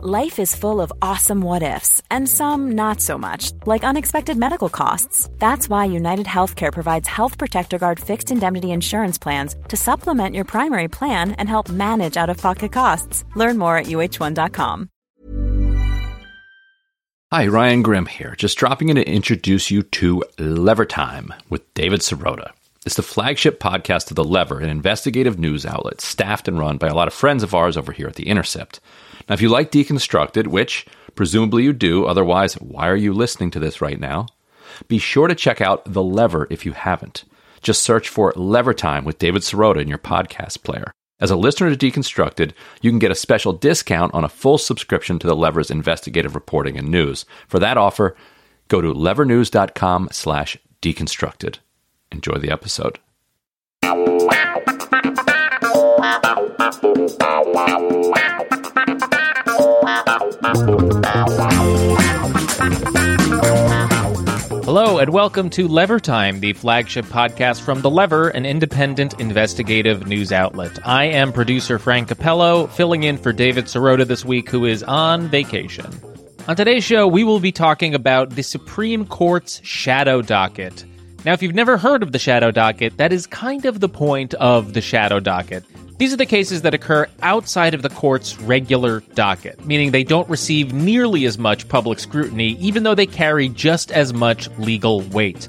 Life is full of awesome what ifs, and some not so much, like unexpected medical costs. That's why United Healthcare provides Health Protector Guard fixed indemnity insurance plans to supplement your primary plan and help manage out of pocket costs. Learn more at uh1.com. Hi, Ryan Grim here, just dropping in to introduce you to Lever Time with David Sirota. It's the flagship podcast of The Lever, an investigative news outlet staffed and run by a lot of friends of ours over here at The Intercept. Now, if you like Deconstructed, which presumably you do, otherwise, why are you listening to this right now? Be sure to check out The Lever if you haven't. Just search for Lever Time with David Sirota in your podcast player. As a listener to Deconstructed, you can get a special discount on a full subscription to The Lever's investigative reporting and news. For that offer, go to levernews.com slash deconstructed. Enjoy the episode. Hello, and welcome to Lever Time, the flagship podcast from The Lever, an independent investigative news outlet. I am producer Frank Capello, filling in for David Sirota this week, who is on vacation. On today's show, we will be talking about the Supreme Court's shadow docket. Now, if you've never heard of the shadow docket, that is kind of the point of the shadow docket. These are the cases that occur outside of the court's regular docket, meaning they don't receive nearly as much public scrutiny, even though they carry just as much legal weight.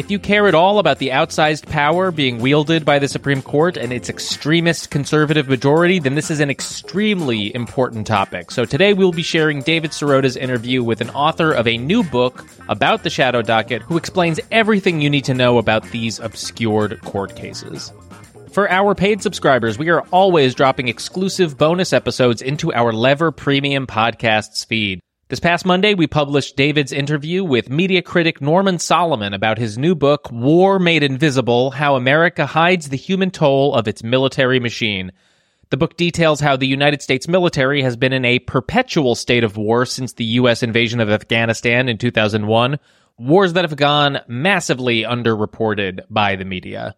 If you care at all about the outsized power being wielded by the Supreme Court and its extremist conservative majority, then this is an extremely important topic. So today we'll be sharing David Sirota's interview with an author of a new book about the shadow docket who explains everything you need to know about these obscured court cases. For our paid subscribers, we are always dropping exclusive bonus episodes into our Lever Premium Podcasts feed. This past Monday, we published David's interview with media critic Norman Solomon about his new book, War Made Invisible How America Hides the Human Toll of Its Military Machine. The book details how the United States military has been in a perpetual state of war since the U.S. invasion of Afghanistan in 2001, wars that have gone massively underreported by the media.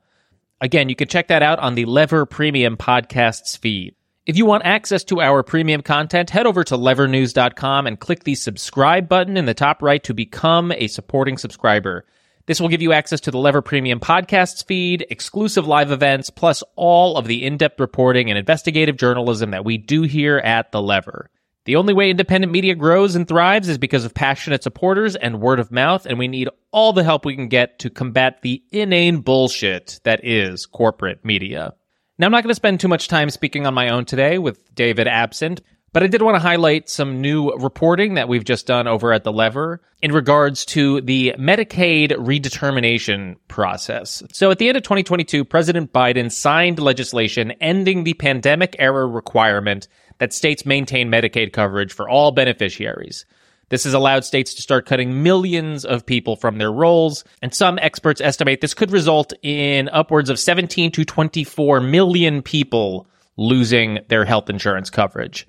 Again, you can check that out on the Lever Premium Podcasts feed. If you want access to our premium content, head over to levernews.com and click the subscribe button in the top right to become a supporting subscriber. This will give you access to the Lever Premium Podcasts feed, exclusive live events, plus all of the in depth reporting and investigative journalism that we do here at The Lever. The only way independent media grows and thrives is because of passionate supporters and word of mouth, and we need all the help we can get to combat the inane bullshit that is corporate media. Now, I'm not going to spend too much time speaking on my own today with David absent, but I did want to highlight some new reporting that we've just done over at The Lever in regards to the Medicaid redetermination process. So at the end of 2022, President Biden signed legislation ending the pandemic era requirement that states maintain Medicaid coverage for all beneficiaries. This has allowed states to start cutting millions of people from their rolls, and some experts estimate this could result in upwards of 17 to 24 million people losing their health insurance coverage.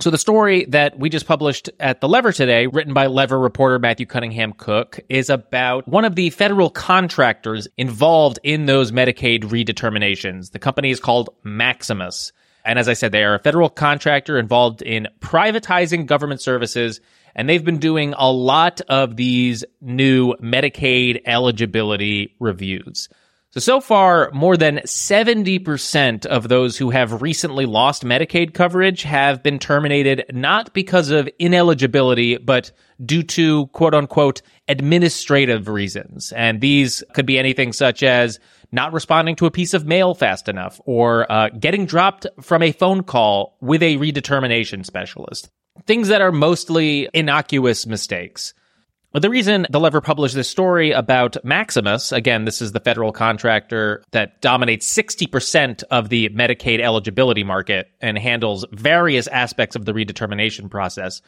So the story that we just published at The Lever today, written by Lever reporter Matthew Cunningham Cook, is about one of the federal contractors involved in those Medicaid redeterminations. The company is called Maximus. And as I said, they are a federal contractor involved in privatizing government services. And they've been doing a lot of these new Medicaid eligibility reviews. So, so far, more than 70% of those who have recently lost Medicaid coverage have been terminated not because of ineligibility, but due to quote unquote administrative reasons. And these could be anything such as not responding to a piece of mail fast enough, or uh, getting dropped from a phone call with a redetermination specialist. Things that are mostly innocuous mistakes. But the reason the Lever published this story about Maximus, again, this is the federal contractor that dominates 60% of the Medicaid eligibility market and handles various aspects of the redetermination process.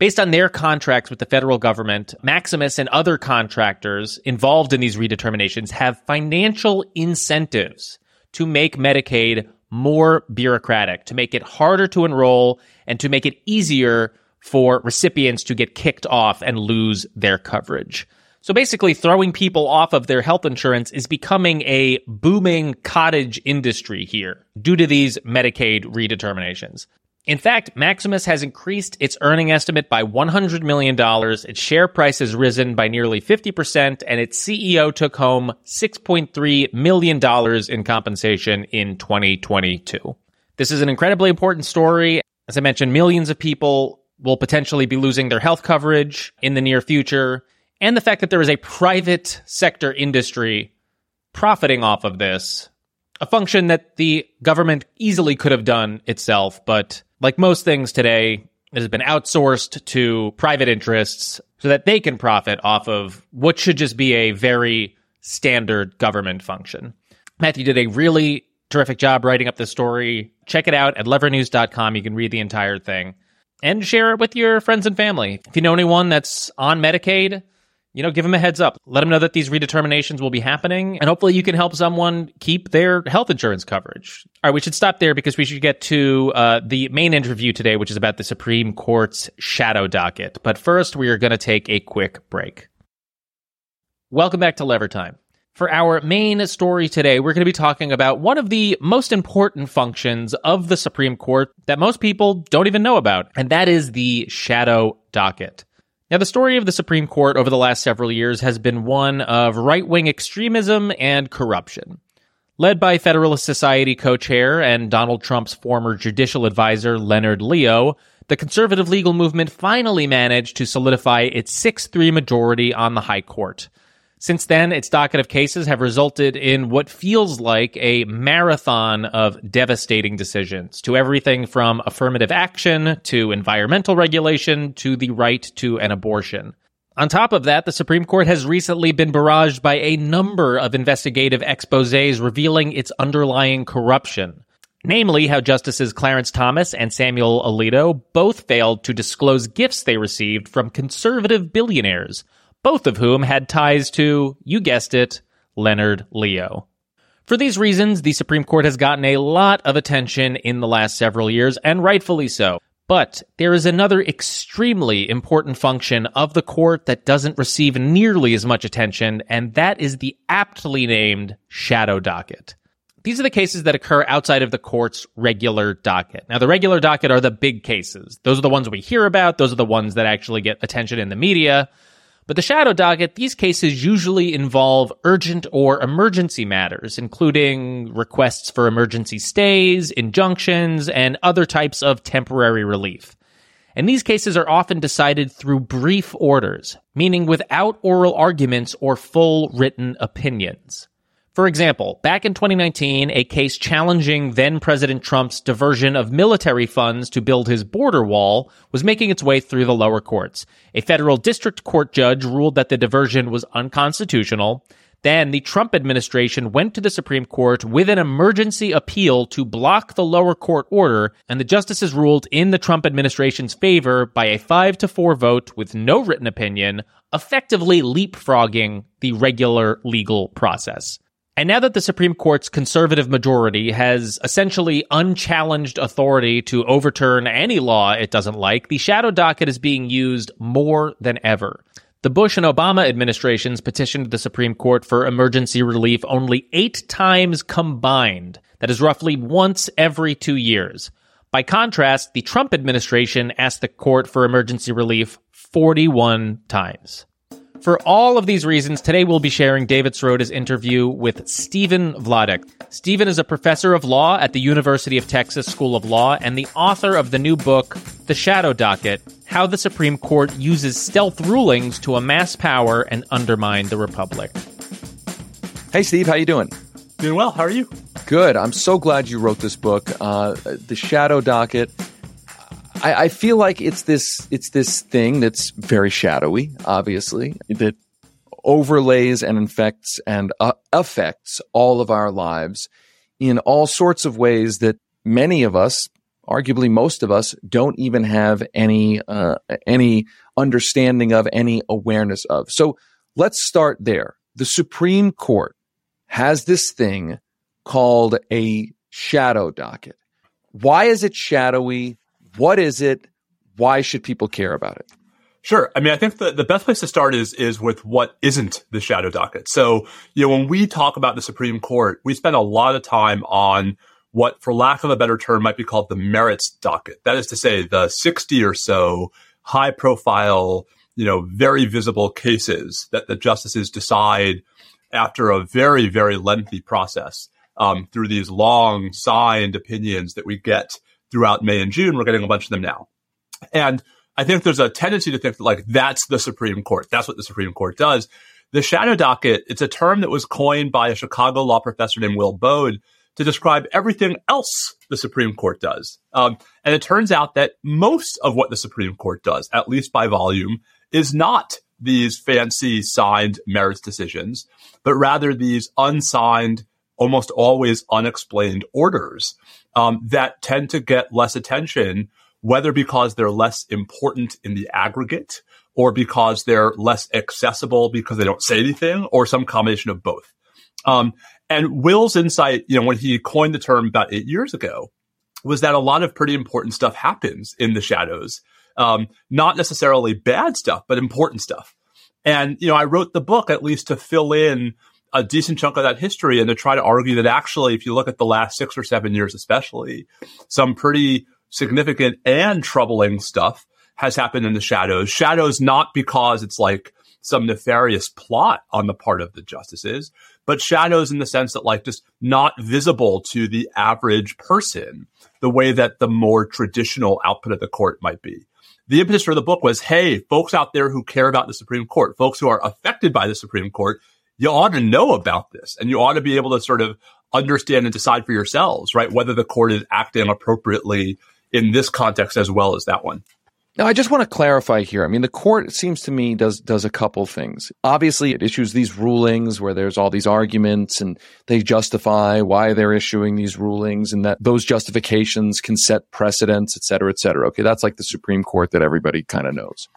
Based on their contracts with the federal government, Maximus and other contractors involved in these redeterminations have financial incentives to make Medicaid more bureaucratic, to make it harder to enroll, and to make it easier for recipients to get kicked off and lose their coverage. So basically, throwing people off of their health insurance is becoming a booming cottage industry here due to these Medicaid redeterminations. In fact, Maximus has increased its earning estimate by $100 million, its share price has risen by nearly 50%, and its CEO took home $6.3 million in compensation in 2022. This is an incredibly important story. As I mentioned, millions of people will potentially be losing their health coverage in the near future. And the fact that there is a private sector industry profiting off of this, a function that the government easily could have done itself, but like most things today, it has been outsourced to private interests so that they can profit off of what should just be a very standard government function. Matthew did a really terrific job writing up the story. Check it out at levernews.com. You can read the entire thing and share it with your friends and family. If you know anyone that's on Medicaid, you know, give them a heads up. Let them know that these redeterminations will be happening, and hopefully you can help someone keep their health insurance coverage. All right, we should stop there because we should get to uh, the main interview today, which is about the Supreme Court's shadow docket. But first, we are going to take a quick break. Welcome back to Lever Time. For our main story today, we're going to be talking about one of the most important functions of the Supreme Court that most people don't even know about, and that is the shadow docket. Now, the story of the Supreme Court over the last several years has been one of right wing extremism and corruption. Led by Federalist Society co chair and Donald Trump's former judicial advisor, Leonard Leo, the conservative legal movement finally managed to solidify its 6 3 majority on the High Court. Since then, its docket of cases have resulted in what feels like a marathon of devastating decisions to everything from affirmative action to environmental regulation to the right to an abortion. On top of that, the Supreme Court has recently been barraged by a number of investigative exposés revealing its underlying corruption. Namely, how Justices Clarence Thomas and Samuel Alito both failed to disclose gifts they received from conservative billionaires both of whom had ties to, you guessed it, Leonard Leo. For these reasons, the Supreme Court has gotten a lot of attention in the last several years, and rightfully so. But there is another extremely important function of the court that doesn't receive nearly as much attention, and that is the aptly named shadow docket. These are the cases that occur outside of the court's regular docket. Now, the regular docket are the big cases. Those are the ones we hear about. Those are the ones that actually get attention in the media. But the shadow docket, these cases usually involve urgent or emergency matters, including requests for emergency stays, injunctions, and other types of temporary relief. And these cases are often decided through brief orders, meaning without oral arguments or full written opinions. For example, back in 2019, a case challenging then President Trump's diversion of military funds to build his border wall was making its way through the lower courts. A federal district court judge ruled that the diversion was unconstitutional. Then the Trump administration went to the Supreme Court with an emergency appeal to block the lower court order, and the justices ruled in the Trump administration's favor by a 5 to 4 vote with no written opinion, effectively leapfrogging the regular legal process. And now that the Supreme Court's conservative majority has essentially unchallenged authority to overturn any law it doesn't like, the shadow docket is being used more than ever. The Bush and Obama administrations petitioned the Supreme Court for emergency relief only eight times combined. That is roughly once every two years. By contrast, the Trump administration asked the court for emergency relief 41 times. For all of these reasons, today we'll be sharing David Sirota's interview with Stephen Vladeck. Stephen is a professor of law at the University of Texas School of Law and the author of the new book, The Shadow Docket How the Supreme Court Uses Stealth Rulings to Amass Power and Undermine the Republic. Hey, Steve, how you doing? Doing well. How are you? Good. I'm so glad you wrote this book, uh, The Shadow Docket I, I feel like it's this it's this thing that's very shadowy, obviously, that overlays and infects and uh, affects all of our lives in all sorts of ways that many of us, arguably most of us, don't even have any uh, any understanding of, any awareness of. So let's start there. The Supreme Court has this thing called a shadow docket. Why is it shadowy? What is it? Why should people care about it? Sure. I mean, I think the, the best place to start is is with what isn't the shadow docket. So, you know, when we talk about the Supreme Court, we spend a lot of time on what, for lack of a better term, might be called the merits docket. That is to say, the 60 or so high profile, you know, very visible cases that the justices decide after a very, very lengthy process um, through these long signed opinions that we get throughout May and June. We're getting a bunch of them now. And I think there's a tendency to think that like that's the Supreme Court. That's what the Supreme Court does. The shadow docket, it's a term that was coined by a Chicago law professor named Will Baude to describe everything else the Supreme Court does. Um, and it turns out that most of what the Supreme Court does, at least by volume, is not these fancy signed merits decisions, but rather these unsigned, almost always unexplained orders um, that tend to get less attention, whether because they're less important in the aggregate or because they're less accessible because they don't say anything or some combination of both. Um, and Will's insight, you know, when he coined the term about eight years ago, was that a lot of pretty important stuff happens in the shadows. Um, not necessarily bad stuff, but important stuff. And, you know, I wrote the book at least to fill in a decent chunk of that history and to try to argue that actually, if you look at the last six or seven years, especially, some pretty significant and troubling stuff has happened in the shadows. Shadows not because it's like some nefarious plot on the part of the justices, but shadows in the sense that like just not visible to the average person the way that the more traditional output of the court might be. The impetus for the book was, hey, folks out there who care about the Supreme Court, folks who are affected by the Supreme Court, you ought to know about this and you ought to be able to sort of understand and decide for yourselves, right? Whether the court is acting appropriately in this context as well as that one. Now, I just want to clarify here. I mean, the court seems to me does does a couple things. Obviously, it issues these rulings where there's all these arguments, and they justify why they're issuing these rulings, and that those justifications can set precedents, et cetera, et cetera. Okay, that's like the Supreme Court that everybody kind of knows.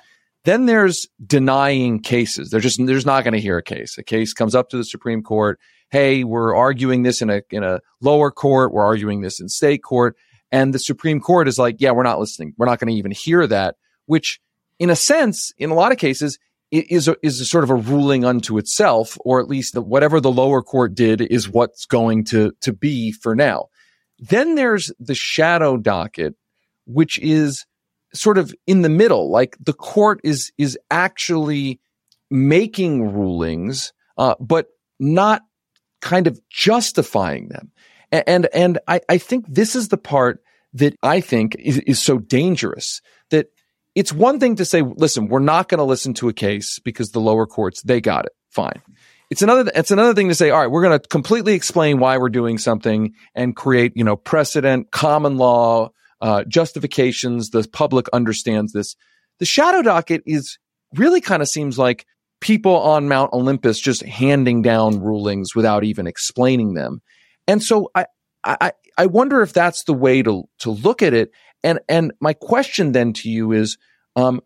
Then there's denying cases. They're just there's not going to hear a case. A case comes up to the Supreme Court. Hey, we're arguing this in a in a lower court. We're arguing this in state court and the Supreme Court is like, yeah, we're not listening. We're not going to even hear that, which in a sense, in a lot of cases, is a, is a sort of a ruling unto itself, or at least the, whatever the lower court did is what's going to, to be for now. Then there's the shadow docket, which is sort of in the middle. Like the court is, is actually making rulings, uh, but not kind of justifying them. And, and I, I think this is the part that I think is, is so dangerous that it's one thing to say, listen, we're not going to listen to a case because the lower courts, they got it. Fine. It's another, it's another thing to say, all right, we're going to completely explain why we're doing something and create, you know, precedent, common law, uh, justifications. The public understands this. The shadow docket is really kind of seems like people on Mount Olympus just handing down rulings without even explaining them. And so I, I, I wonder if that's the way to, to look at it. And, and my question then to you is, um,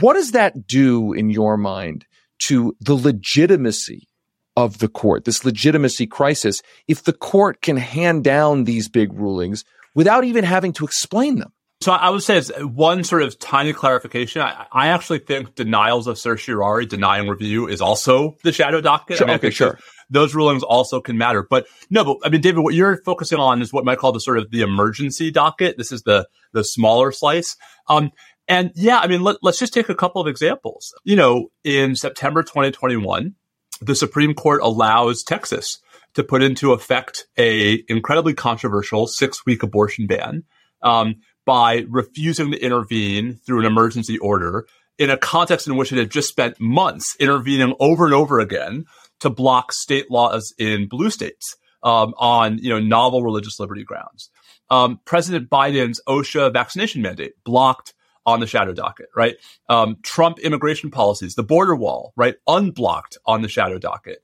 what does that do in your mind to the legitimacy of the court, this legitimacy crisis, if the court can hand down these big rulings without even having to explain them? So I would say as one sort of tiny clarification. I, I, actually think denials of certiorari, denying review, is also the shadow docket. Sure, I mean, okay, sure those rulings also can matter. But no, but I mean, David, what you're focusing on is what might call the sort of the emergency docket. This is the the smaller slice. Um, and yeah, I mean, let, let's just take a couple of examples. You know, in September 2021, the Supreme Court allows Texas to put into effect a incredibly controversial six week abortion ban um, by refusing to intervene through an emergency order in a context in which it had just spent months intervening over and over again to block state laws in blue states um, on you know novel religious liberty grounds. Um, President Biden's OSHA vaccination mandate blocked on the shadow docket, right? Um, Trump immigration policies, the border wall, right, unblocked on the shadow docket,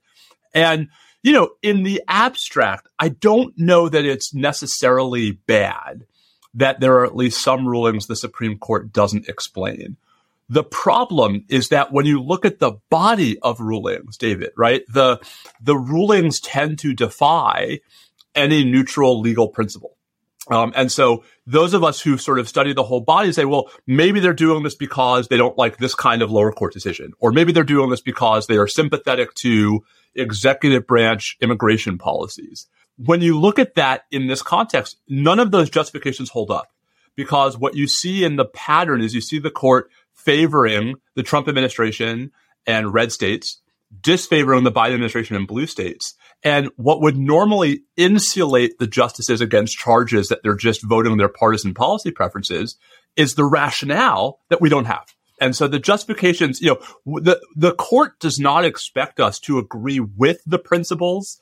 and you know, in the abstract, I don't know that it's necessarily bad that there are at least some rulings the Supreme Court doesn't explain. The problem is that when you look at the body of rulings, David, right, the, the rulings tend to defy any neutral legal principle. Um, and so those of us who sort of study the whole body say, well, maybe they're doing this because they don't like this kind of lower court decision, or maybe they're doing this because they are sympathetic to executive branch immigration policies. when you look at that in this context, none of those justifications hold up because what you see in the pattern is you see the court favoring the Trump administration and red states, disfavoring the Biden administration and blue states. And what would normally insulate the justices against charges that they're just voting on their partisan policy preferences is the rationale that we don't have. And so the justifications, you know, the, the court does not expect us to agree with the principles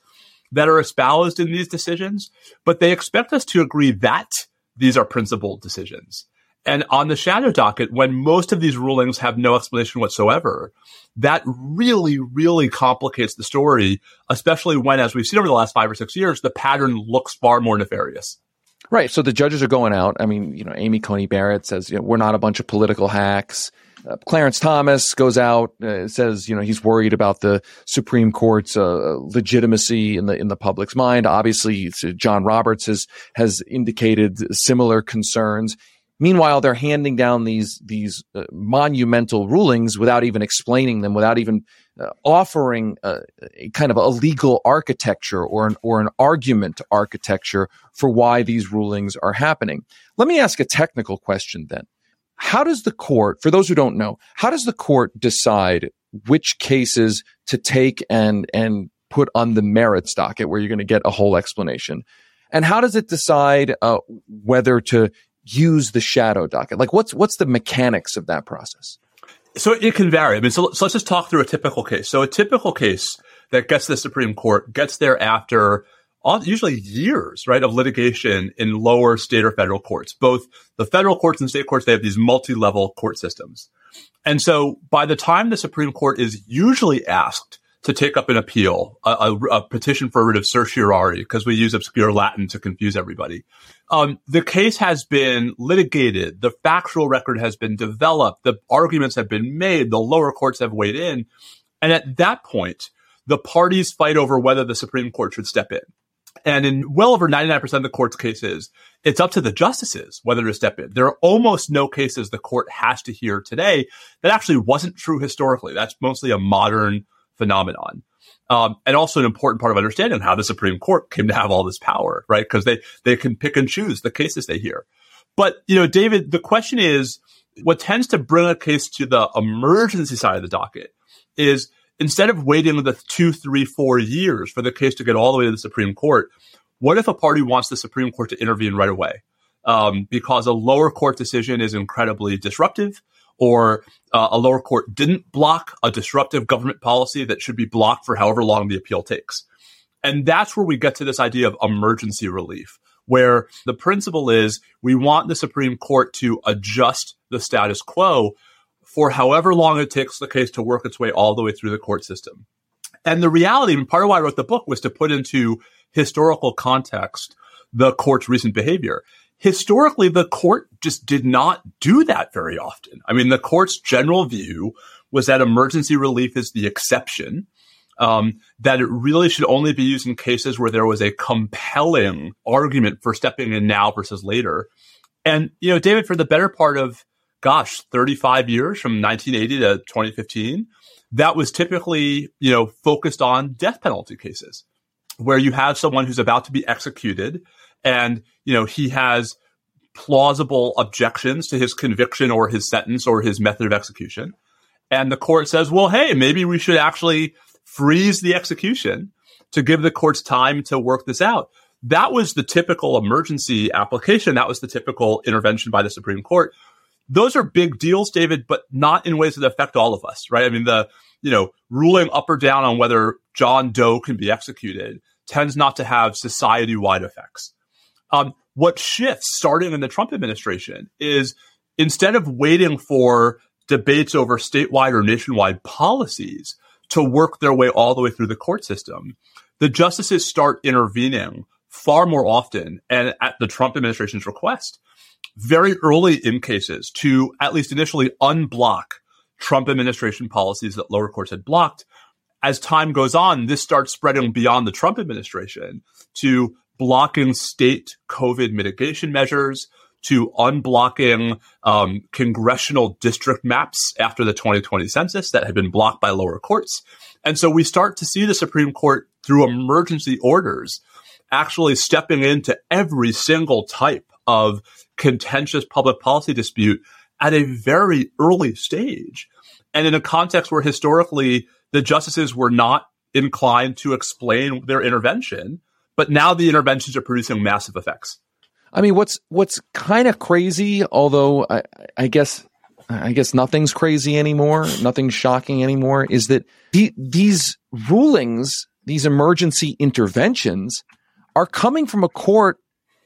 that are espoused in these decisions, but they expect us to agree that these are principled decisions. And on the shadow docket, when most of these rulings have no explanation whatsoever, that really, really complicates the story, especially when, as we've seen over the last five or six years, the pattern looks far more nefarious. Right. So the judges are going out. I mean, you know, Amy Coney Barrett says, you know, we're not a bunch of political hacks. Uh, Clarence Thomas goes out, uh, says, you know, he's worried about the Supreme Court's uh, legitimacy in the in the public's mind. Obviously, John Roberts has has indicated similar concerns. Meanwhile, they're handing down these these uh, monumental rulings without even explaining them, without even uh, offering a, a, kind of a legal architecture or an or an argument architecture for why these rulings are happening. Let me ask a technical question then. How does the court, for those who don't know, how does the court decide which cases to take and and put on the merits docket where you're going to get a whole explanation? And how does it decide uh, whether to use the shadow docket? Like, what's what's the mechanics of that process? So it can vary. I mean, so, so let's just talk through a typical case. So a typical case that gets the Supreme Court gets there after usually years, right, of litigation in lower state or federal courts. Both the federal courts and state courts, they have these multi-level court systems. And so by the time the Supreme Court is usually asked to take up an appeal, a, a, a petition for writ of certiorari, because we use obscure Latin to confuse everybody. Um, the case has been litigated. The factual record has been developed. The arguments have been made. The lower courts have weighed in. And at that point, the parties fight over whether the Supreme Court should step in. And in well over 99% of the court's cases, it's up to the justices whether to step in. There are almost no cases the court has to hear today that actually wasn't true historically. That's mostly a modern phenomenon. Um, and also an important part of understanding how the Supreme Court came to have all this power, right? Because they, they can pick and choose the cases they hear. But, you know, David, the question is what tends to bring a case to the emergency side of the docket is instead of waiting the two, three, four years for the case to get all the way to the Supreme Court, what if a party wants the Supreme Court to intervene right away? Um, because a lower court decision is incredibly disruptive or uh, a lower court didn't block a disruptive government policy that should be blocked for however long the appeal takes. And that's where we get to this idea of emergency relief, where the principle is we want the Supreme Court to adjust the status quo for however long it takes the case to work its way all the way through the court system. And the reality, and part of why I wrote the book was to put into historical context the court's recent behavior historically, the court just did not do that very often. I mean, the court's general view was that emergency relief is the exception, um, that it really should only be used in cases where there was a compelling argument for stepping in now versus later. And, you know, David, for the better part of, gosh, 35 years from 1980 to 2015, that was typically, you know, focused on death penalty cases where you have someone who's about to be executed and you know he has plausible objections to his conviction or his sentence or his method of execution. And the court says well hey maybe we should actually freeze the execution to give the courts time to work this out. That was the typical emergency application. That was the typical intervention by the supreme court those are big deals david but not in ways that affect all of us right? I mean the you know ruling up or down on whether john doe can be executed tends not to have society wide effects. Um, what shifts starting in the Trump administration is instead of waiting for debates over statewide or nationwide policies to work their way all the way through the court system, the justices start intervening far more often and at the Trump administration's request very early in cases to at least initially unblock Trump administration policies that lower courts had blocked. As time goes on, this starts spreading beyond the Trump administration to blocking state COVID mitigation measures to unblocking um, congressional district maps after the 2020 census that had been blocked by lower courts. And so we start to see the Supreme Court through emergency orders actually stepping into every single type of contentious public policy dispute at a very early stage. And in a context where historically the justices were not inclined to explain their intervention, but now the interventions are producing massive effects. I mean, what's what's kind of crazy, although I, I, guess I guess nothing's crazy anymore, nothing's shocking anymore, is that the, these rulings, these emergency interventions, are coming from a court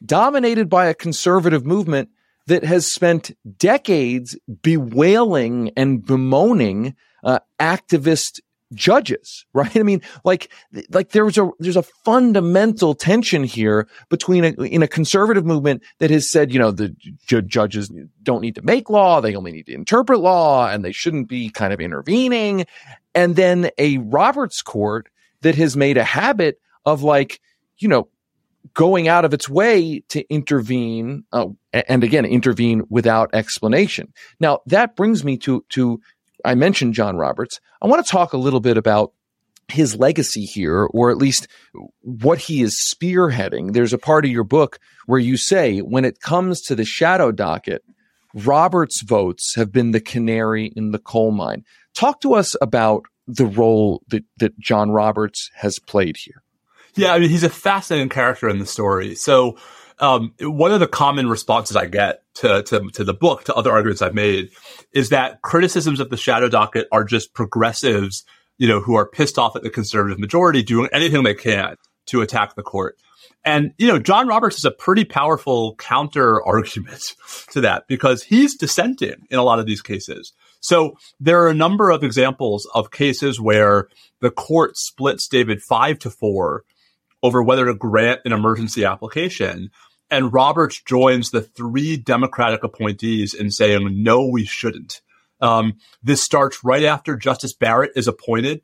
dominated by a conservative movement that has spent decades bewailing and bemoaning uh, activist judges, right? I mean, like, like there's a, there's a fundamental tension here between a, in a conservative movement that has said, you know, the ju- judges don't need to make law. They only need to interpret law and they shouldn't be kind of intervening. And then a Roberts court that has made a habit of like, you know, going out of its way to intervene, uh, and again, intervene without explanation. Now that brings me to, to I mentioned John Roberts. I want to talk a little bit about his legacy here, or at least what he is spearheading. There's a part of your book where you say, when it comes to the shadow docket, Roberts' votes have been the canary in the coal mine. Talk to us about the role that, that John Roberts has played here. Yeah, I mean, he's a fascinating character in the story. So, um, one of the common responses I get to, to, to the book, to other arguments I've made, is that criticisms of the shadow docket are just progressives, you know, who are pissed off at the conservative majority doing anything they can to attack the court. And, you know, John Roberts is a pretty powerful counter argument to that because he's dissenting in a lot of these cases. So there are a number of examples of cases where the court splits David five to four over whether to grant an emergency application. And Roberts joins the three Democratic appointees in saying, no, we shouldn't. Um, this starts right after Justice Barrett is appointed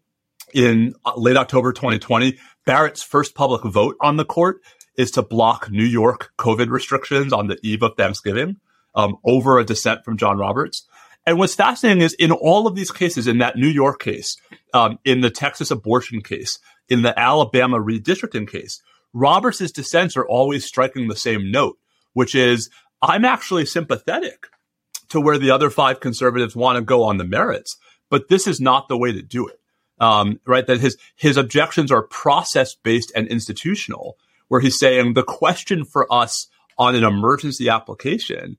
in late October 2020. Barrett's first public vote on the court is to block New York COVID restrictions on the eve of Thanksgiving um, over a dissent from John Roberts. And what's fascinating is in all of these cases, in that New York case, um, in the Texas abortion case, in the Alabama redistricting case, Roberts' dissents are always striking the same note, which is I'm actually sympathetic to where the other five conservatives want to go on the merits, but this is not the way to do it. Um, right? That his his objections are process based and institutional, where he's saying the question for us on an emergency application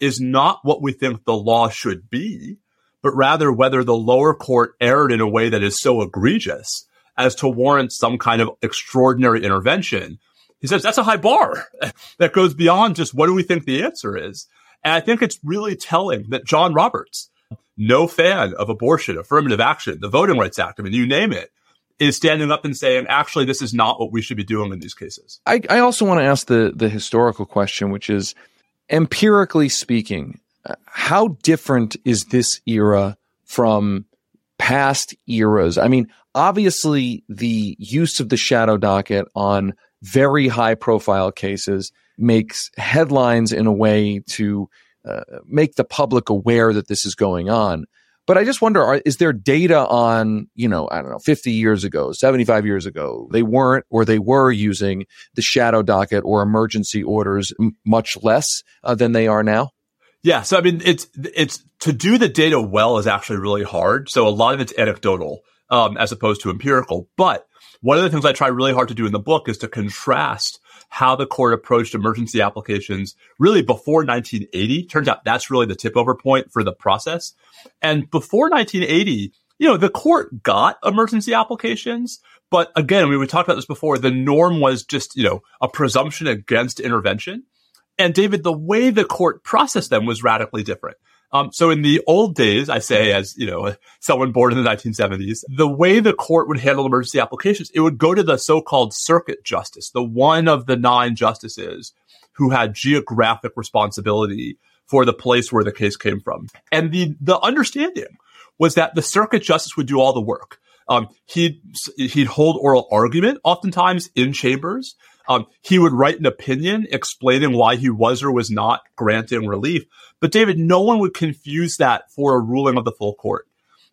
is not what we think the law should be, but rather whether the lower court erred in a way that is so egregious as to warrant some kind of extraordinary intervention. He says that's a high bar that goes beyond just what do we think the answer is. And I think it's really telling that John Roberts, no fan of abortion, affirmative action, the Voting Rights Act, I mean, you name it, is standing up and saying, actually, this is not what we should be doing in these cases. I, I also want to ask the, the historical question, which is empirically speaking, how different is this era from past eras? I mean, obviously the use of the shadow docket on very high profile cases makes headlines in a way to uh, make the public aware that this is going on. But I just wonder, are, is there data on, you know, I don't know, 50 years ago, 75 years ago, they weren't or they were using the shadow docket or emergency orders m- much less uh, than they are now? Yeah. So, I mean, it's, it's to do the data well is actually really hard. So a lot of it's anecdotal, um, as opposed to empirical. But one of the things I try really hard to do in the book is to contrast how the court approached emergency applications really before 1980. Turns out that's really the tip over point for the process. And before 1980, you know, the court got emergency applications, but again, we, we talked about this before. The norm was just, you know, a presumption against intervention. And David, the way the court processed them was radically different. Um, so in the old days, I say as, you know, someone born in the 1970s, the way the court would handle emergency applications, it would go to the so-called circuit justice, the one of the nine justices who had geographic responsibility for the place where the case came from. And the, the understanding was that the circuit justice would do all the work. Um, he'd, he'd hold oral argument oftentimes in chambers. Um, he would write an opinion explaining why he was or was not granting relief. But David, no one would confuse that for a ruling of the full court.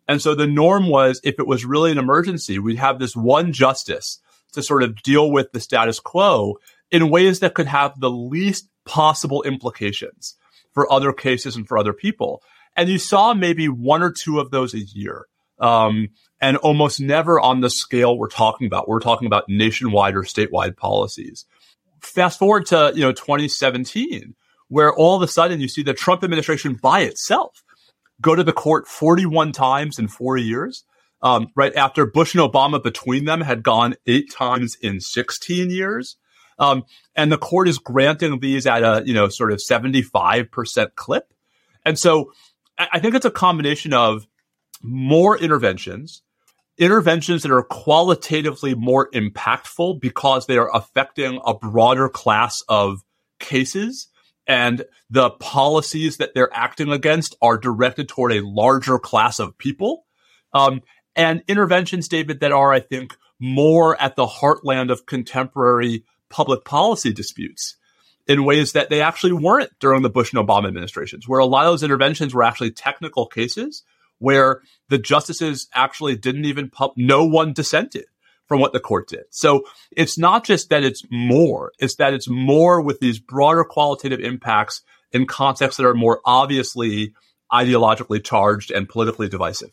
And so the norm was if it was really an emergency, we'd have this one justice to sort of deal with the status quo in ways that could have the least possible implications for other cases and for other people. And you saw maybe one or two of those a year. Um, and almost never on the scale we're talking about. We're talking about nationwide or statewide policies. Fast forward to, you know, 2017, where all of a sudden you see the Trump administration by itself go to the court 41 times in four years. Um, right after Bush and Obama between them had gone eight times in 16 years. Um, and the court is granting these at a, you know, sort of 75% clip. And so I think it's a combination of more interventions, interventions that are qualitatively more impactful because they are affecting a broader class of cases and the policies that they're acting against are directed toward a larger class of people. Um, and interventions, David, that are, I think, more at the heartland of contemporary public policy disputes in ways that they actually weren't during the Bush and Obama administrations, where a lot of those interventions were actually technical cases where the justices actually didn't even pub- no one dissented from what the court did. So it's not just that it's more, it's that it's more with these broader qualitative impacts in contexts that are more obviously ideologically charged and politically divisive.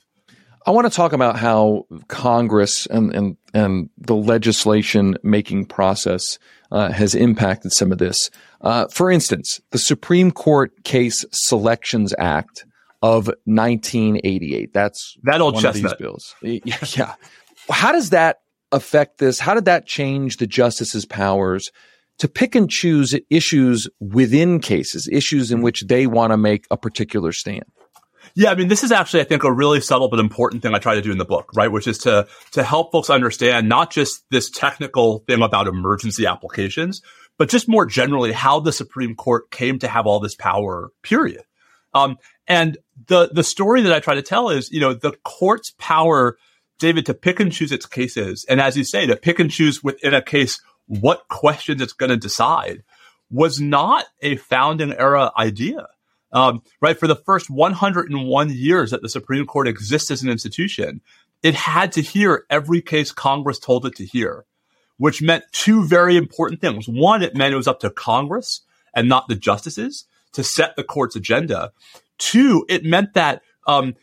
I want to talk about how Congress and, and, and the legislation making process uh, has impacted some of this. Uh, for instance, the Supreme Court Case Selections Act of 1988. That's that old chestnut. of these bills. yeah. How does that affect this? How did that change the justices' powers to pick and choose issues within cases, issues in which they want to make a particular stand? Yeah, I mean, this is actually, I think, a really subtle but important thing I try to do in the book, right? Which is to to help folks understand not just this technical thing about emergency applications, but just more generally how the Supreme Court came to have all this power. Period. Um, and the the story that I try to tell is, you know, the court's power, David, to pick and choose its cases, and as you say, to pick and choose within a case what questions it's going to decide, was not a founding era idea. Um, right for the first 101 years that the Supreme Court exists as an institution, it had to hear every case Congress told it to hear, which meant two very important things. One, it meant it was up to Congress and not the justices to set the court's agenda. Two, it meant that um,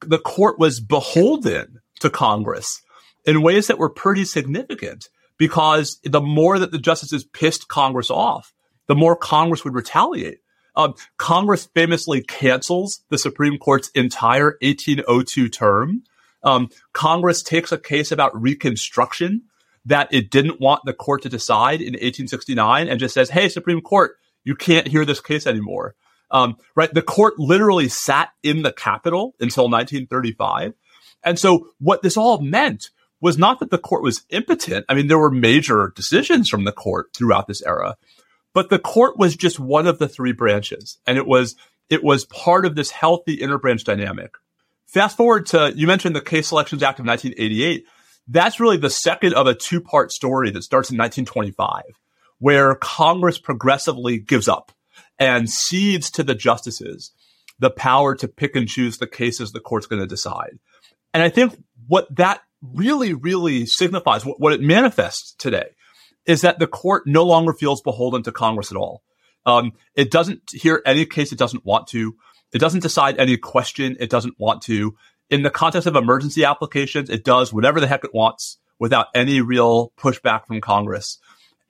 the court was beholden to Congress in ways that were pretty significant because the more that the justices pissed Congress off, the more Congress would retaliate. Um, Congress famously cancels the Supreme Court's entire 1802 term. Um, Congress takes a case about Reconstruction that it didn't want the court to decide in 1869 and just says, Hey, Supreme Court, you can't hear this case anymore. Um, right. The court literally sat in the Capitol until 1935. And so what this all meant was not that the court was impotent. I mean, there were major decisions from the court throughout this era, but the court was just one of the three branches. And it was, it was part of this healthy interbranch dynamic. Fast forward to, you mentioned the Case Selections Act of 1988. That's really the second of a two part story that starts in 1925, where Congress progressively gives up and cedes to the justices the power to pick and choose the cases the court's going to decide. And I think what that really, really signifies, what, what, it manifests today, is that the court no longer feels beholden to Congress at all. Um, it doesn't hear any case it doesn't want to. It doesn't decide any question it doesn't want to. In the context of emergency applications, it does whatever the heck it wants without any real pushback from Congress.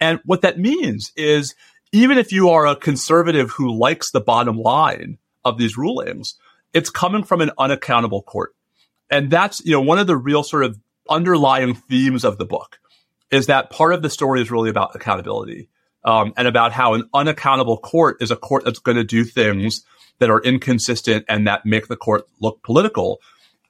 And what that means is even if you are a conservative who likes the bottom line of these rulings, it's coming from an unaccountable court. And that's, you know, one of the real sort of underlying themes of the book is that part of the story is really about accountability um, and about how an unaccountable court is a court that's going to do things that are inconsistent and that make the court look political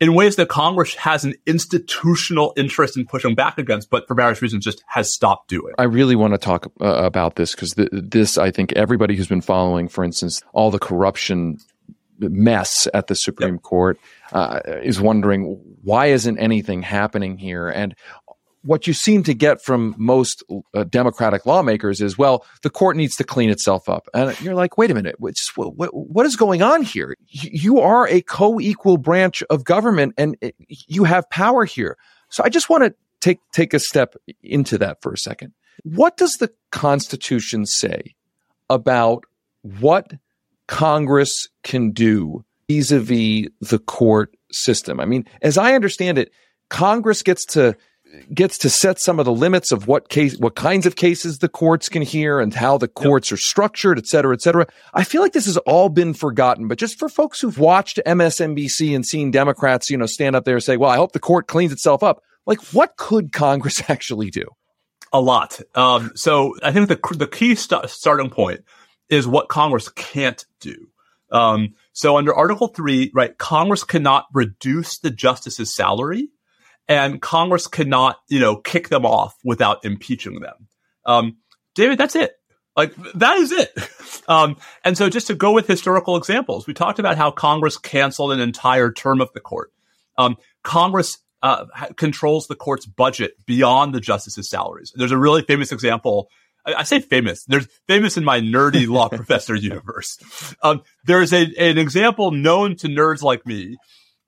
in ways that Congress has an institutional interest in pushing back against, but for various reasons just has stopped doing. I really want to talk uh, about this because th- this, I think, everybody who's been following, for instance, all the corruption mess at the Supreme yep. Court uh, is wondering why isn't anything happening here? And what you seem to get from most uh, Democratic lawmakers is, well, the court needs to clean itself up. And you're like, wait a minute, what, what, what is going on here? You are a co equal branch of government and you have power here. So I just want to take take a step into that for a second. What does the Constitution say about what Congress can do vis-a-vis the court system? I mean, as I understand it, Congress gets to gets to set some of the limits of what case, what kinds of cases the courts can hear and how the courts yep. are structured, et cetera, et cetera. I feel like this has all been forgotten, but just for folks who've watched MSNBC and seen Democrats, you know, stand up there and say, well, I hope the court cleans itself up. Like, what could Congress actually do? A lot. Um, so I think the, the key st- starting point is what Congress can't do. Um, so under Article 3, right, Congress cannot reduce the justice's salary and Congress cannot, you know, kick them off without impeaching them. Um, David, that's it. Like that is it. Um, and so just to go with historical examples, we talked about how Congress canceled an entire term of the court. Um, Congress uh, controls the court's budget beyond the justices' salaries. There's a really famous example. I, I say famous. There's famous in my nerdy law professor universe. Um, there's a, an example known to nerds like me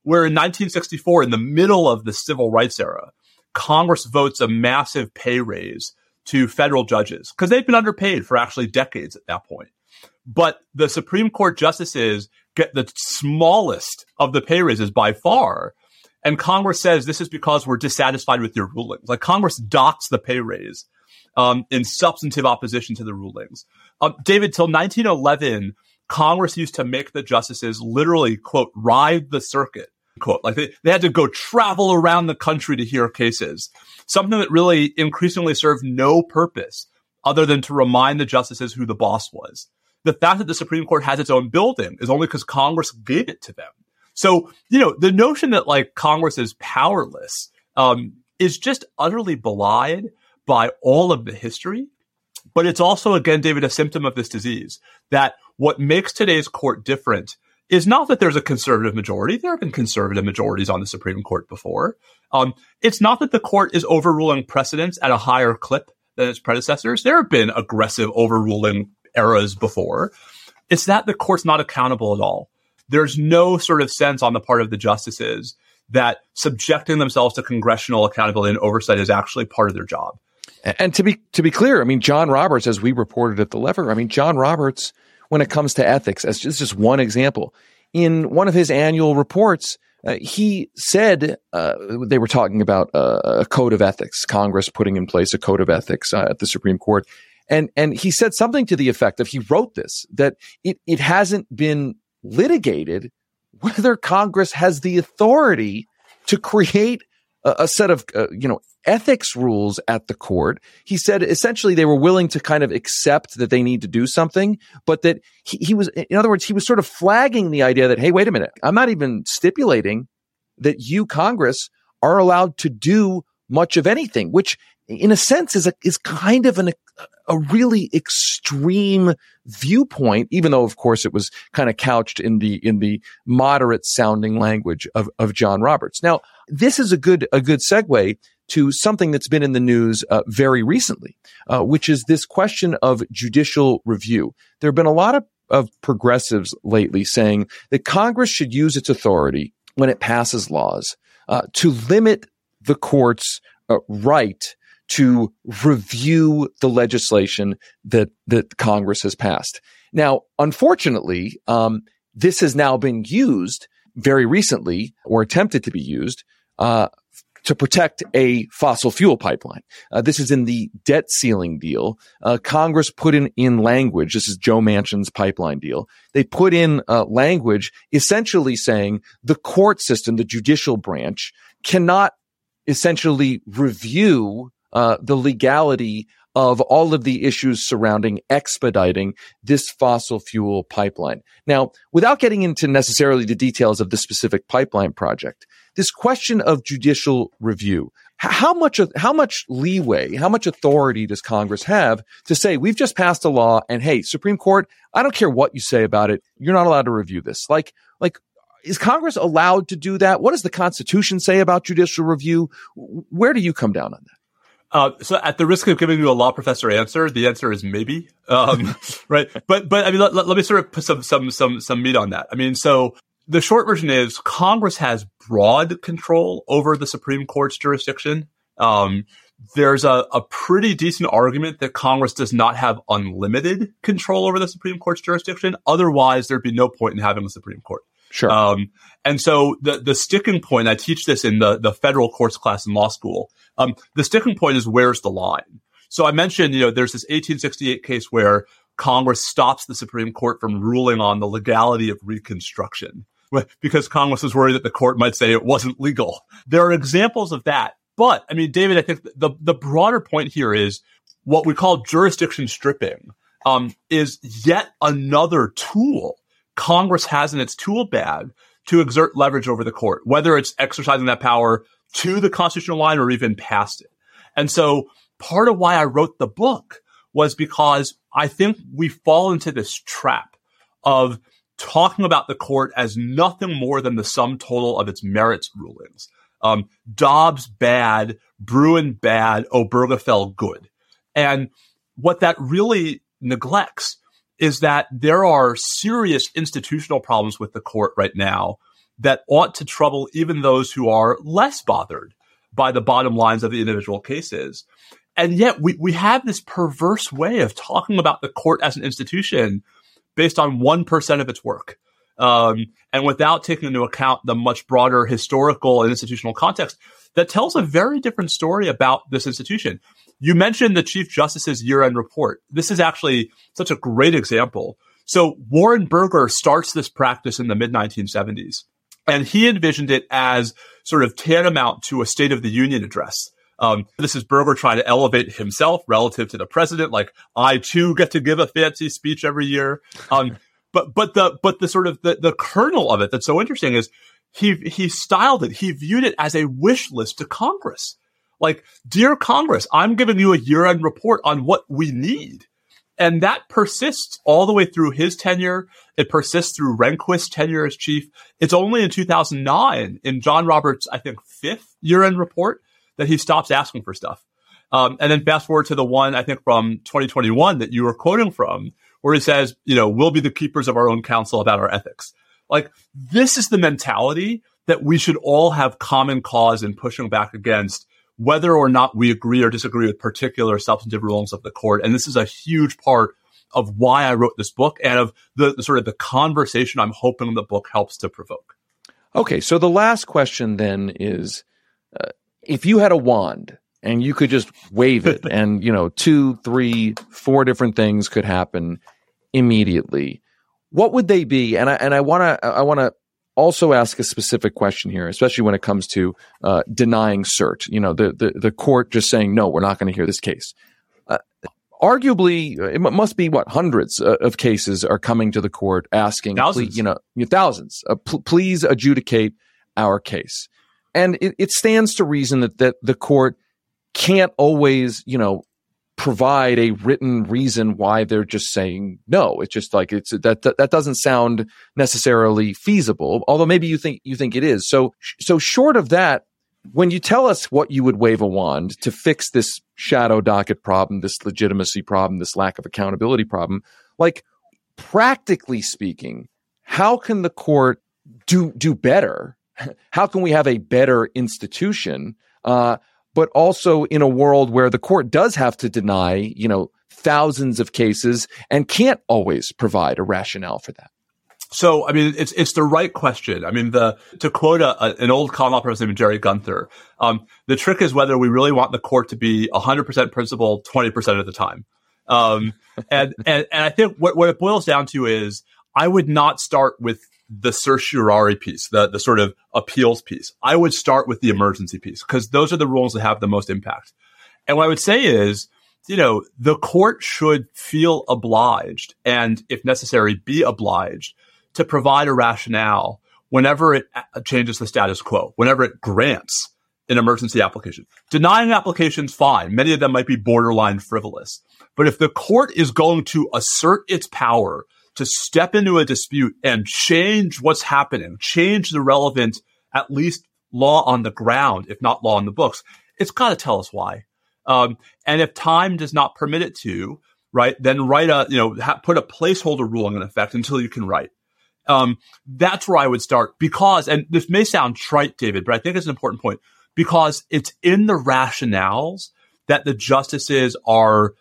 where in 1964, in the middle of the civil rights era, Congress votes a massive pay raise to federal judges because they've been underpaid for actually decades at that point. But the Supreme Court justices get the smallest of the pay raises by far. And Congress says this is because we're dissatisfied with your rulings. Like Congress docks the pay raise um, in substantive opposition to the rulings. Um, David, till 1911, Congress used to make the justices literally, quote, ride the circuit quote. Like they, they had to go travel around the country to hear cases. Something that really increasingly served no purpose other than to remind the justices who the boss was. The fact that the Supreme Court has its own building is only because Congress gave it to them. So, you know, the notion that like Congress is powerless um, is just utterly belied by all of the history. But it's also, again, David, a symptom of this disease that what makes today's court different is not that there's a conservative majority. There have been conservative majorities on the Supreme Court before. Um, it's not that the court is overruling precedents at a higher clip than its predecessors. There have been aggressive overruling eras before. It's that the court's not accountable at all. There's no sort of sense on the part of the justices that subjecting themselves to congressional accountability and oversight is actually part of their job. And to be to be clear, I mean John Roberts, as we reported at the Lever, I mean John Roberts when it comes to ethics. As just, just one example, in one of his annual reports, uh, he said uh, they were talking about uh, a code of ethics, Congress putting in place a code of ethics uh, at the Supreme Court, and and he said something to the effect of he wrote this that it it hasn't been litigated whether Congress has the authority to create a, set of uh, you know ethics rules at the court. He said essentially they were willing to kind of accept that they need to do something, but that he, he was, in other words, he was sort of flagging the idea that, hey, wait a minute, I'm not even stipulating that you, Congress, are allowed to do much of anything, which in a sense is a, is kind of an, a really extreme viewpoint, even though of course it was kind of couched in the, in the moderate sounding language of, of John Roberts. Now, this is a good, a good segue to something that's been in the news uh, very recently, uh, which is this question of judicial review. There have been a lot of, of progressives lately saying that Congress should use its authority when it passes laws uh, to limit the court's uh, right to review the legislation that that Congress has passed. Now, unfortunately, um, this has now been used very recently, or attempted to be used, uh, to protect a fossil fuel pipeline. Uh, this is in the debt ceiling deal. Uh, Congress put in, in language. This is Joe Manchin's pipeline deal. They put in uh, language essentially saying the court system, the judicial branch cannot essentially review uh, the legality of all of the issues surrounding expediting this fossil fuel pipeline. Now, without getting into necessarily the details of the specific pipeline project, this question of judicial review. How much, how much leeway, how much authority does Congress have to say, we've just passed a law and hey, Supreme Court, I don't care what you say about it. You're not allowed to review this. Like, like, is Congress allowed to do that? What does the Constitution say about judicial review? Where do you come down on that? Uh, so at the risk of giving you a law professor answer, the answer is maybe. Um, right. But, but I mean, let, let, me sort of put some, some, some, some meat on that. I mean, so the short version is Congress has broad control over the Supreme Court's jurisdiction. Um, there's a, a pretty decent argument that Congress does not have unlimited control over the Supreme Court's jurisdiction. Otherwise, there'd be no point in having a Supreme Court. Sure. Um, and so the the sticking point, I teach this in the the federal courts class in law school. Um, the sticking point is where's the line? So I mentioned, you know, there's this 1868 case where Congress stops the Supreme Court from ruling on the legality of Reconstruction because Congress was worried that the court might say it wasn't legal. There are examples of that. But I mean, David, I think the, the broader point here is what we call jurisdiction stripping um, is yet another tool Congress has in its tool bag to exert leverage over the court, whether it's exercising that power to the constitutional line or even past it. And so part of why I wrote the book was because I think we fall into this trap of talking about the court as nothing more than the sum total of its merits rulings. Um, Dobbs bad, Bruen bad, Obergefell good. And what that really neglects is that there are serious institutional problems with the court right now that ought to trouble even those who are less bothered by the bottom lines of the individual cases. And yet we, we have this perverse way of talking about the court as an institution based on 1% of its work. Um, and without taking into account the much broader historical and institutional context that tells a very different story about this institution. You mentioned the Chief Justice's year end report. This is actually such a great example. So Warren Burger starts this practice in the mid 1970s, and he envisioned it as sort of tantamount to a State of the Union address. Um, this is Burger trying to elevate himself relative to the president. Like I too get to give a fancy speech every year. Um, but but the but the sort of the, the kernel of it that's so interesting is he he styled it. He viewed it as a wish list to Congress. Like, dear Congress, I'm giving you a year end report on what we need. And that persists all the way through his tenure. It persists through Rehnquist's tenure as chief. It's only in 2009, in John Roberts, I think, fifth year end report, that he stops asking for stuff. Um, and then fast forward to the one, I think, from 2021 that you were quoting from, where he says, you know, we'll be the keepers of our own counsel about our ethics. Like, this is the mentality that we should all have common cause in pushing back against, whether or not we agree or disagree with particular substantive rulings of the court. And this is a huge part of why I wrote this book and of the, the sort of the conversation I'm hoping the book helps to provoke. Okay, so the last question then is uh, if you had a wand and you could just wave it and you know two three four different things could happen immediately what would they be and i and i want to i want to also ask a specific question here especially when it comes to uh, denying cert. You know the, the the court just saying no we're not going to hear this case. Uh, arguably it must be what hundreds uh, of cases are coming to the court asking thousands. You know thousands. Uh, pl- please adjudicate our case. And it, it stands to reason that, that the court can't always, you know, provide a written reason why they're just saying no. It's just like it's that, that that doesn't sound necessarily feasible. Although maybe you think you think it is. So so short of that, when you tell us what you would wave a wand to fix this shadow docket problem, this legitimacy problem, this lack of accountability problem, like practically speaking, how can the court do do better? How can we have a better institution? Uh, but also in a world where the court does have to deny, you know, thousands of cases and can't always provide a rationale for that. So, I mean, it's it's the right question. I mean, the to quote a, a, an old common law professor named Jerry Gunther, um, the trick is whether we really want the court to be 100% principle 20% of the time. Um, and, and and I think what what it boils down to is I would not start with the certiorari piece, the, the sort of appeals piece. I would start with the emergency piece because those are the rules that have the most impact. And what I would say is, you know, the court should feel obliged and, if necessary, be obliged to provide a rationale whenever it uh, changes the status quo, whenever it grants an emergency application. Denying applications, fine. Many of them might be borderline frivolous. But if the court is going to assert its power to step into a dispute and change what's happening, change the relevant, at least law on the ground, if not law in the books, it's got to tell us why. Um, and if time does not permit it to, right, then write a, you know, ha- put a placeholder ruling in effect until you can write. Um, that's where I would start because, and this may sound trite, David, but I think it's an important point. because it's in the rationales that the justices are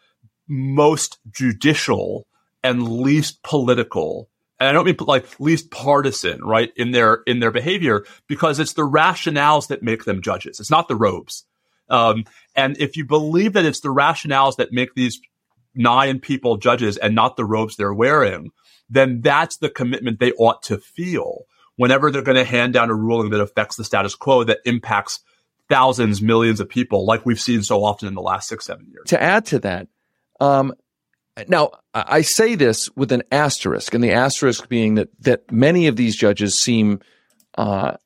most judicial and least political and I don't mean like least partisan, right, in their in their behavior, because it's the rationales that make them judges. It's not the robes. Um, and if you believe that it's the rationales that make these nine people judges and not the robes they're wearing, then that's the commitment they ought to feel whenever they're going to hand down a ruling that affects the status quo that impacts thousands, millions of people, like we've seen so often in the last six, seven years. To add to that, um, now I say this with an asterisk, and the asterisk being that that many of these judges seem uh,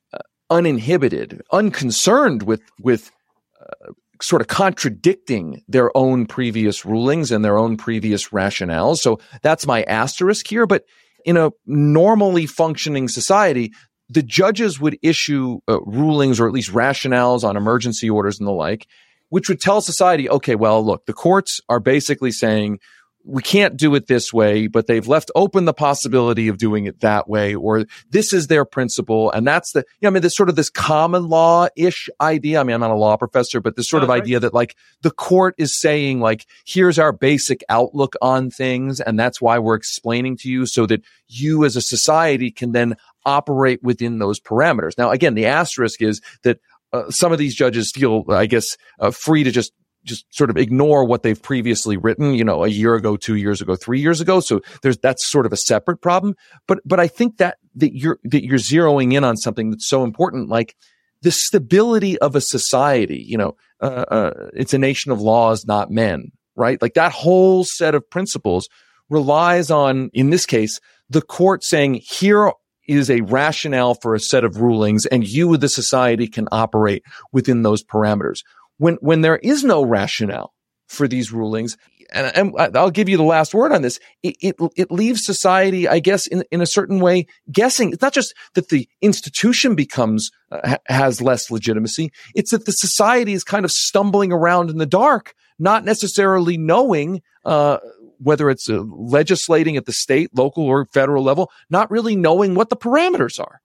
uninhibited, unconcerned with with uh, sort of contradicting their own previous rulings and their own previous rationales. So that's my asterisk here. But in a normally functioning society, the judges would issue uh, rulings or at least rationales on emergency orders and the like, which would tell society, okay, well, look, the courts are basically saying we can't do it this way, but they've left open the possibility of doing it that way, or this is their principle. And that's the, you know, I mean, this sort of this common law ish idea. I mean, I'm not a law professor, but this sort of right. idea that like the court is saying, like, here's our basic outlook on things. And that's why we're explaining to you so that you as a society can then operate within those parameters. Now, again, the asterisk is that uh, some of these judges feel, I guess, uh, free to just just sort of ignore what they've previously written, you know, a year ago, two years ago, three years ago. So there's, that's sort of a separate problem. But, but I think that, that you're, that you're zeroing in on something that's so important, like the stability of a society, you know, uh, uh, it's a nation of laws, not men, right? Like that whole set of principles relies on, in this case, the court saying, here is a rationale for a set of rulings and you, the society, can operate within those parameters when when there is no rationale for these rulings, and, and I'll give you the last word on this, it, it, it leaves society, I guess, in in a certain way, guessing. It's not just that the institution becomes uh, has less legitimacy; it's that the society is kind of stumbling around in the dark, not necessarily knowing. Uh, whether it's uh, legislating at the state, local, or federal level, not really knowing what the parameters are.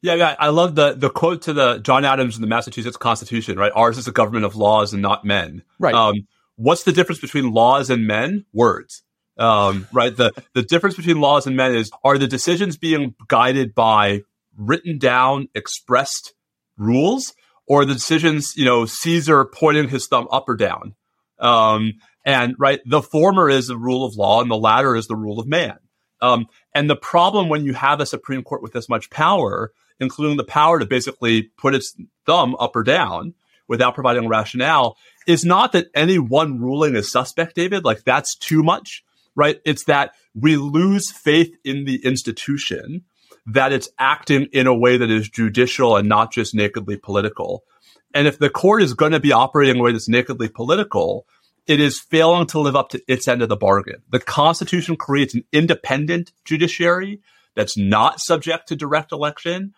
Yeah, yeah, I love the the quote to the John Adams in the Massachusetts Constitution, right? Ours is a government of laws and not men. Right. Um, what's the difference between laws and men? Words. Um, right. The the difference between laws and men is are the decisions being guided by written down, expressed rules, or the decisions, you know, Caesar pointing his thumb up or down. Um, and right, the former is the rule of law, and the latter is the rule of man. Um, and the problem when you have a Supreme Court with this much power including the power to basically put its thumb up or down without providing rationale, is not that any one ruling is suspect, David. Like that's too much, right? It's that we lose faith in the institution, that it's acting in a way that is judicial and not just nakedly political. And if the court is going to be operating in a way that's nakedly political, it is failing to live up to its end of the bargain. The Constitution creates an independent judiciary that's not subject to direct election,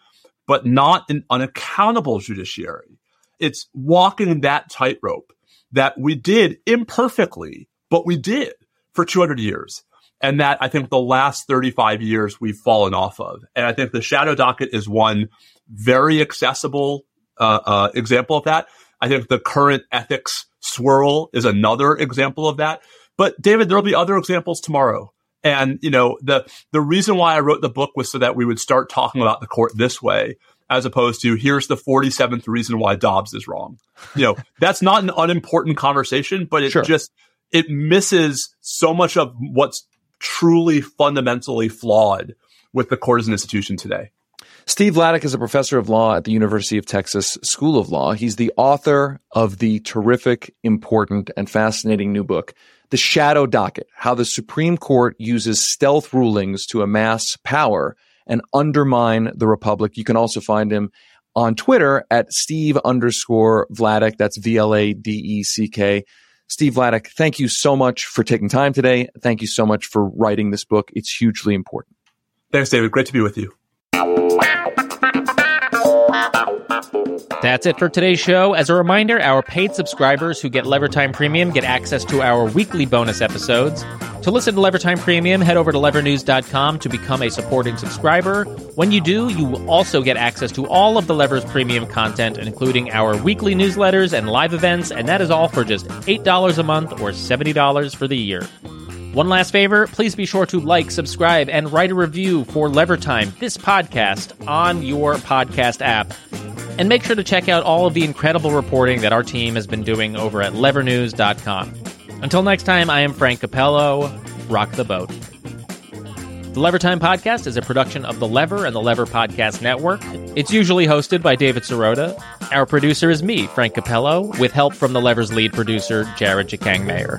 but not an unaccountable judiciary. It's walking that tightrope that we did imperfectly, but we did for 200 years. And that I think the last 35 years we've fallen off of. And I think the shadow docket is one very accessible uh, uh, example of that. I think the current ethics swirl is another example of that. But David, there'll be other examples tomorrow. And, you know, the, the reason why I wrote the book was so that we would start talking about the court this way, as opposed to here's the 47th reason why Dobbs is wrong. You know, that's not an unimportant conversation, but it sure. just, it misses so much of what's truly fundamentally flawed with the court as an institution today. Steve Vladeck is a professor of law at the University of Texas School of Law. He's the author of the terrific, important, and fascinating new book, The Shadow Docket How the Supreme Court Uses Stealth Rulings to Amass Power and Undermine the Republic. You can also find him on Twitter at Steve underscore Vladeck. That's V L A D E C K. Steve Vladeck, thank you so much for taking time today. Thank you so much for writing this book. It's hugely important. Thanks, David. Great to be with you. That's it for today's show. As a reminder, our paid subscribers who get Levertime Premium get access to our weekly bonus episodes. To listen to Levertime Premium, head over to levernews.com to become a supporting subscriber. When you do, you will also get access to all of the Levers Premium content, including our weekly newsletters and live events, and that is all for just $8 a month or $70 for the year. One last favor, please be sure to like, subscribe, and write a review for Lever Time, this podcast, on your podcast app. And make sure to check out all of the incredible reporting that our team has been doing over at levernews.com. Until next time, I am Frank Capello. Rock the boat. The Lever Time podcast is a production of The Lever and the Lever Podcast Network. It's usually hosted by David Sirota. Our producer is me, Frank Capello, with help from The Lever's lead producer, Jared Jacang Maher.